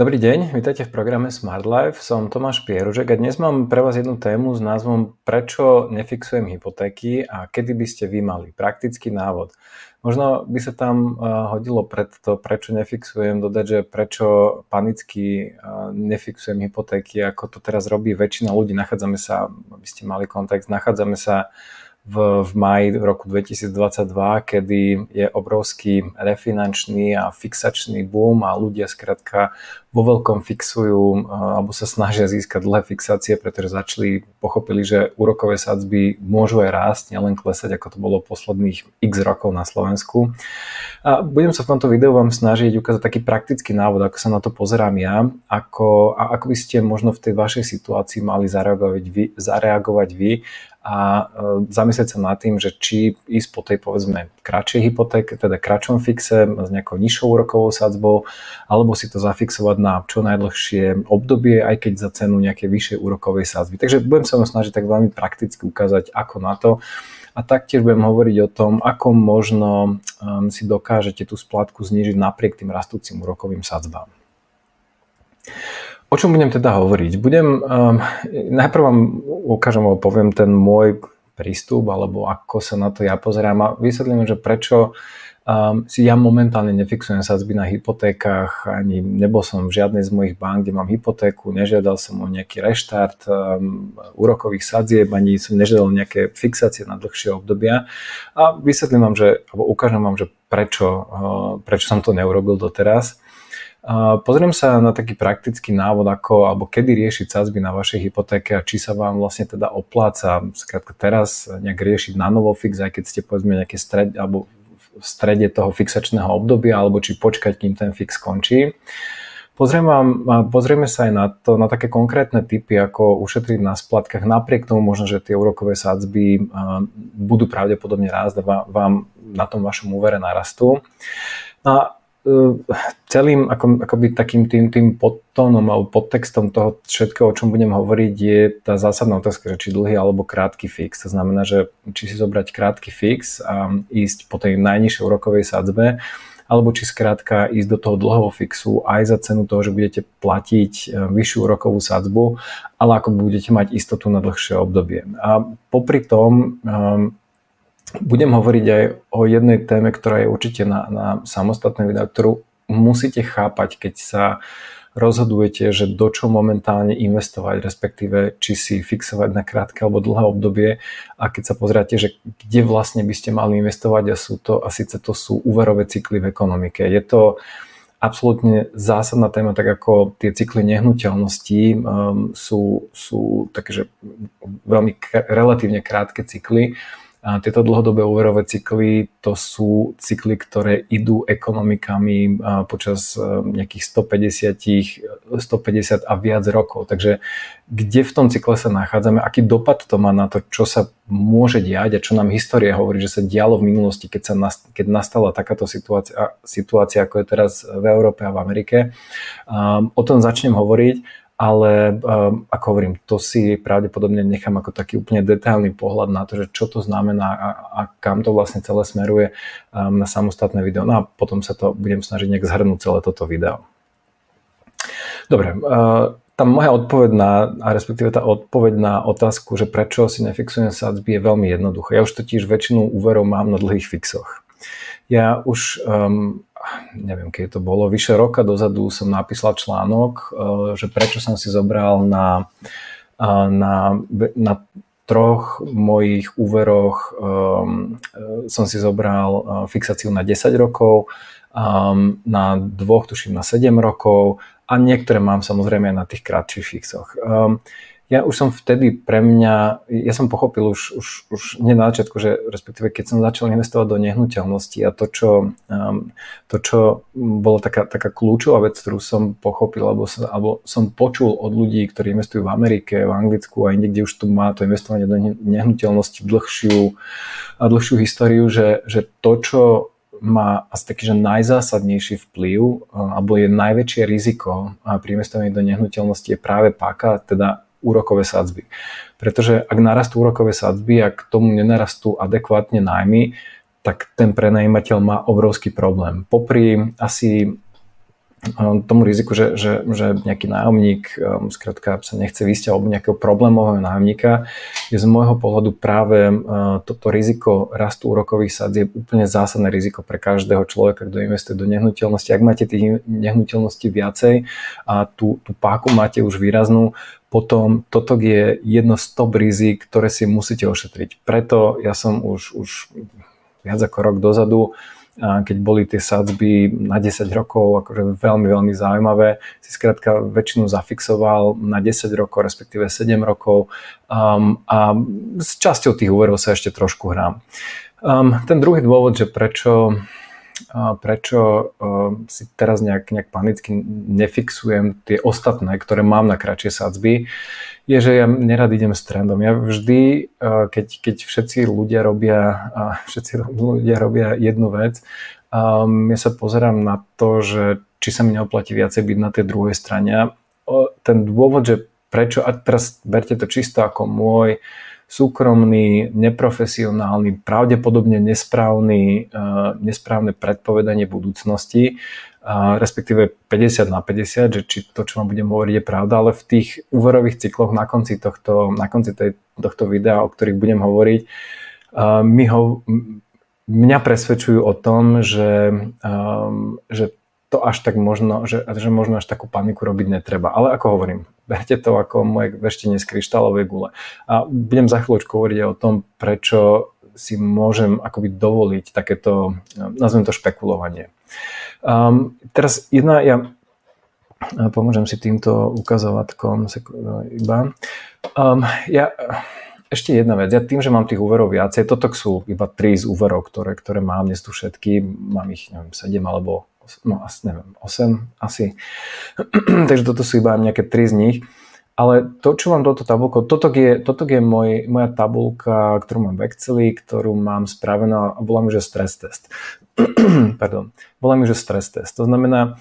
Dobrý deň, vítajte v programe Smart Life. Som Tomáš Pieružek a dnes mám pre vás jednu tému s názvom Prečo nefixujem hypotéky a kedy by ste vy mali? Praktický návod. Možno by sa tam hodilo pred to, prečo nefixujem, dodať, že prečo panicky nefixujem hypotéky, ako to teraz robí väčšina ľudí. Nachádzame sa, aby ste mali kontext, nachádzame sa v, v maji roku 2022, kedy je obrovský refinančný a fixačný boom a ľudia skrátka vo veľkom fixujú alebo sa snažia získať dlhé fixácie, pretože začali, pochopili, že úrokové sadzby môžu aj rásť, nielen klesať, ako to bolo posledných x rokov na Slovensku. A budem sa v tomto videu vám snažiť ukázať taký praktický návod, ako sa na to pozerám ja, ako, a ako by ste možno v tej vašej situácii mali zareagovať vy, zareagovať vy a e, zamyslieť sa nad tým, že či ísť po tej povedzme kratšej hypotéke, teda kratšom fixe s nejakou nižšou úrokovou sadzbou, alebo si to zafixovať na čo najdlhšie obdobie, aj keď za cenu nejakej vyššej úrokovej sadzby. Takže budem sa vám snažiť tak veľmi prakticky ukázať, ako na to. A taktiež budem hovoriť o tom, ako možno um, si dokážete tú splátku znižiť napriek tým rastúcim úrokovým sadzbám. O čom budem teda hovoriť? Budem, um, najprv vám ukážem alebo poviem ten môj prístup, alebo ako sa na to ja pozerám a vysvetlím, že prečo um, si ja momentálne nefixujem sadzby na hypotékach, ani nebol som v žiadnej z mojich bank, kde mám hypotéku, nežiadal som o nejaký reštart um, úrokových sadzieb, ani som nežiadal nejaké fixácie na dlhšie obdobia a vysvetlím vám, že, alebo ukážem vám, že prečo, uh, prečo som to neurobil doteraz. Pozriem sa na taký praktický návod, ako, alebo kedy riešiť sadzby na vašej hypotéke a či sa vám vlastne teda opláca skrátka teraz nejak riešiť na novo fix, aj keď ste povedzme nejaké stred, alebo v strede toho fixačného obdobia, alebo či počkať, kým ten fix skončí. Pozriem vám, pozrieme sa aj na to, na také konkrétne typy, ako ušetriť na splatkách, napriek tomu možno, že tie úrokové sadzby budú pravdepodobne rásť a vám na tom vašom úvere narastú. A E, celým ako, akoby takým tým, tým podtónom alebo podtextom toho všetkého, o čom budem hovoriť, je tá zásadná otázka, že či dlhý alebo krátky fix. To znamená, že či si zobrať krátky fix a ísť po tej najnižšej úrokovej sadzbe, alebo či skrátka ísť do toho dlhého fixu aj za cenu toho, že budete platiť e, vyššiu úrokovú sadzbu, ale ako budete mať istotu na dlhšie obdobie. A popri tom um, budem hovoriť aj o jednej téme, ktorá je určite na, na samostatné video, ktorú musíte chápať, keď sa rozhodujete, že do čo momentálne investovať, respektíve či si fixovať na krátke alebo dlhé obdobie a keď sa pozriete, že kde vlastne by ste mali investovať a sú to, a síce to sú úverové cykly v ekonomike. Je to absolútne zásadná téma, tak ako tie cykly nehnuteľností um, sú, sú také, že veľmi k- relatívne krátke cykly tieto dlhodobé úverové cykly to sú cykly, ktoré idú ekonomikami počas e, nejakých 150, 150 a viac rokov. Takže kde v tom cykle sa nachádzame, aký dopad to má na to, čo sa môže diať a čo nám história hovorí, že sa dialo v minulosti, keď, sa nast, keď nastala takáto situácia, situácia, ako je teraz v Európe a v Amerike. Um, o tom začnem hovoriť ale um, ako hovorím, to si pravdepodobne nechám ako taký úplne detailný pohľad na to, že čo to znamená a, a kam to vlastne celé smeruje um, na samostatné video. No a potom sa to budem snažiť nejak zhrnúť celé toto video. Dobre, uh, tá moja odpoveď na, a respektíve tá odpoveď na otázku, že prečo si nefixujem sadzby je veľmi jednoduché. Ja už totiž väčšinu úverov mám na dlhých fixoch. Ja už um, neviem, keď to bolo, vyše roka dozadu som napísal článok, eh, že prečo som si zobral na, eh, na, na troch mojich úveroch um, som si zobral fixáciu na 10 rokov, um, na dvoch, tuším, na 7 rokov a niektoré mám samozrejme aj na tých krátších fixoch. Ja už som vtedy pre mňa, ja som pochopil už, už, už nie na začiatku, že respektíve keď som začal investovať do nehnuteľnosti a to, čo, um, to, čo bolo taká, taká kľúčová vec, ktorú som pochopil, alebo som, alebo som počul od ľudí, ktorí investujú v Amerike, v Anglicku a inde, kde už tu má to investovanie do nehnuteľnosti dlhšiu, dlhšiu históriu, že, že to, čo má asi taký, že najzásadnejší vplyv alebo je najväčšie riziko pri investovaní do nehnuteľnosti je práve páka, teda úrokové sadzby. Pretože ak narastú úrokové sadzby a k tomu nenarastú adekvátne nájmy, tak ten prenajímateľ má obrovský problém. Popri asi tomu riziku, že, že, že nejaký nájomník um, skrátka sa nechce vysť alebo nejakého problémového nájomníka, je z môjho pohľadu práve uh, toto riziko rastu úrokových je úplne zásadné riziko pre každého človeka, kto investuje do nehnuteľnosti. Ak máte tých nehnuteľností viacej a tú, tú páku máte už výraznú, potom toto je jedno z top rizik, ktoré si musíte ošetriť. Preto ja som už, už viac ako rok dozadu keď boli tie sadzby na 10 rokov, akože veľmi, veľmi zaujímavé. Si skrátka väčšinu zafixoval na 10 rokov, respektíve 7 rokov um, a s časťou tých úverov sa ešte trošku hrám. Um, ten druhý dôvod, že prečo prečo si teraz nejak, nejak panicky nefixujem tie ostatné, ktoré mám na kratšie sadzby, je, že ja nerad idem s trendom. Ja vždy, keď, keď všetci ľudia robia, všetci ľudia robia jednu vec, ja sa pozerám na to, že či sa mi neoplatí viacej byť na tej druhej strane. Ten dôvod, že prečo, a teraz berte to čisto ako môj súkromný, neprofesionálny, pravdepodobne nesprávny, uh, nesprávne predpovedanie budúcnosti, respektíve 50 na 50, že či to, čo vám budem hovoriť, je pravda, ale v tých úverových cykloch na konci tohto, na konci tej, tohto videa, o ktorých budem hovoriť, uh, mi ho, mňa presvedčujú o tom, že, um, že to až tak možno, že, že možno až takú paniku robiť netreba. Ale ako hovorím, berte to ako moje veštenie z kryštálovej gule. A budem za chvíľočku hovoriť o tom, prečo si môžem akoby dovoliť takéto, nazvem to špekulovanie. Um, teraz jedna, ja pomôžem si týmto ukazovatkom iba. Um, ja, ešte jedna vec, ja tým, že mám tých úverov viacej, toto sú iba tri z úverov, ktoré, ktoré mám, dnes tu všetky, mám ich neviem, 7 alebo no asi neviem, 8 asi. Takže toto sú iba nejaké 3 z nich. Ale to, čo mám toto tabulko, toto je, toto je môj, moja tabulka, ktorú mám v Exceli, ktorú mám spravenú a volám že stres test. Pardon. Volám že stres test. To znamená,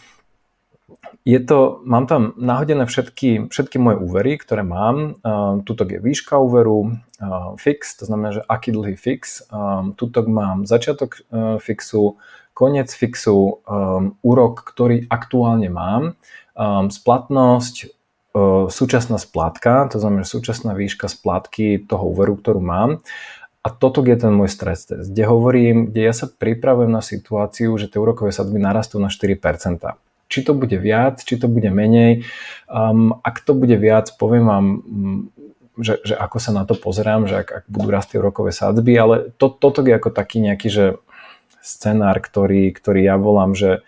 je to, mám tam nahodené všetky, všetky moje úvery, ktoré mám. Uh, tutok je výška úveru, uh, fix, to znamená, že aký dlhý fix. Um, tutok mám začiatok uh, fixu, koniec fixu, um, úrok, ktorý aktuálne mám, um, splatnosť, uh, súčasná splátka, to znamená súčasná výška splátky toho úveru, ktorú mám. A toto je ten môj stres test, kde hovorím, kde ja sa pripravujem na situáciu, že tie úrokové sadby narastú na 4%. Či to bude viac, či to bude menej. Um, ak to bude viac, poviem vám, mm, že, že ako sa na to pozerám, že ak, ak budú rásť úrokové sadzby, ale to, toto je ako taký nejaký, že scenár, ktorý, ktorý ja volám, že,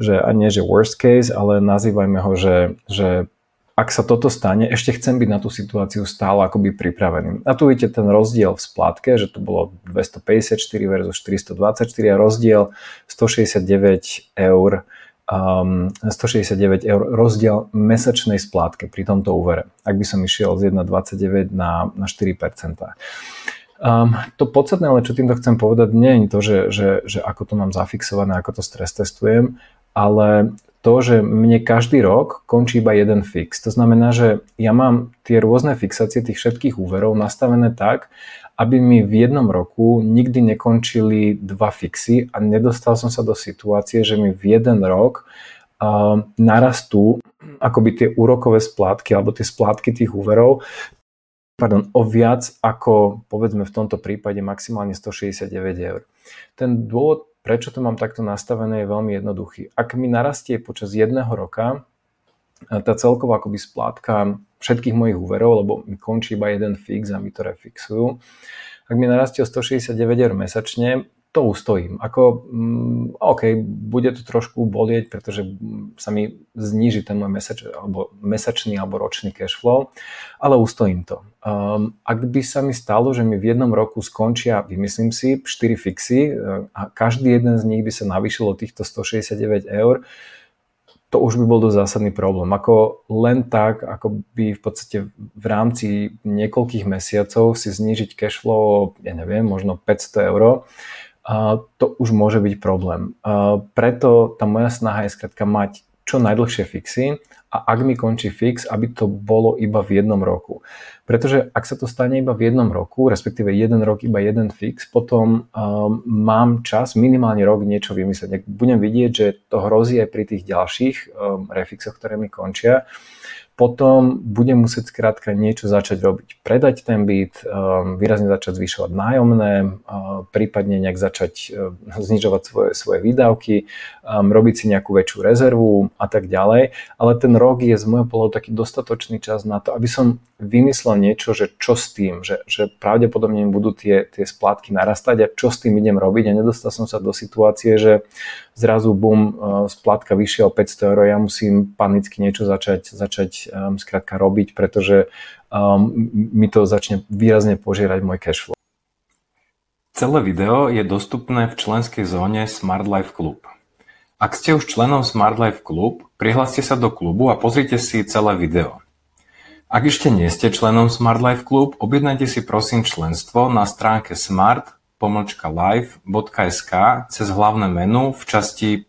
že a nie že worst case, ale nazývajme ho, že, že ak sa toto stane, ešte chcem byť na tú situáciu stále akoby pripravený. A tu vidíte ten rozdiel v splátke, že to bolo 254 versus 424 a rozdiel 169 eur um, 169 eur rozdiel mesačnej splátke pri tomto úvere, ak by som išiel z 1,29 na, na 4%. Um, to podstatné, ale čo týmto chcem povedať, nie je to, že, že, že ako to mám zafixované, ako to stres testujem, ale to, že mne každý rok končí iba jeden fix. To znamená, že ja mám tie rôzne fixácie tých všetkých úverov nastavené tak, aby mi v jednom roku nikdy nekončili dva fixy a nedostal som sa do situácie, že mi v jeden rok uh, narastú akoby tie úrokové splátky alebo tie splátky tých úverov pardon, o viac ako povedzme v tomto prípade maximálne 169 eur. Ten dôvod, prečo to mám takto nastavené, je veľmi jednoduchý. Ak mi narastie počas jedného roka tá celková akoby splátka všetkých mojich úverov, lebo mi končí iba jeden fix a mi to refixujú, ak mi narastie o 169 eur mesačne, to ustojím. Ako, mm, OK, bude to trošku bolieť, pretože sa mi zníži ten môj mesač, alebo mesačný alebo ročný cash flow, ale ustojím to. Um, ak by sa mi stalo, že mi v jednom roku skončia, vymyslím si, 4 fixy uh, a každý jeden z nich by sa navýšil o týchto 169 eur, to už by bol dosť zásadný problém. Ako len tak, ako by v podstate v rámci niekoľkých mesiacov si znížiť cash flow, ja neviem, možno 500 eur, to už môže byť problém. Preto tá moja snaha je skrátka mať čo najdlhšie fixy a ak mi končí fix, aby to bolo iba v jednom roku. Pretože ak sa to stane iba v jednom roku, respektíve jeden rok iba jeden fix, potom um, mám čas minimálne rok niečo vymyslieť. Ak budem vidieť, že to hrozí aj pri tých ďalších um, refixoch, ktoré mi končia, potom budem musieť skrátka niečo začať robiť. Predať ten byt, um, výrazne začať zvyšovať nájomné, uh, prípadne nejak začať uh, znižovať svoje, svoje výdavky, um, robiť si nejakú väčšiu rezervu a tak ďalej. Ale ten rok je z môjho pohľadu taký dostatočný čas na to, aby som vymyslel niečo, že čo s tým, že, že pravdepodobne budú tie, tie splátky narastať a čo s tým idem robiť a nedostal som sa do situácie, že zrazu bum, uh, splátka vyššia o 500 eur, ja musím panicky niečo začať, začať um, skrátka robiť, pretože um, mi to začne výrazne požierať môj cash flow. Celé video je dostupné v členskej zóne Smart Life Club. Ak ste už členom Smart Life Club, prihláste sa do klubu a pozrite si celé video. Ak ešte nie ste členom Smart Life Club, objednajte si prosím členstvo na stránke smart life.sk cez hlavné menu v časti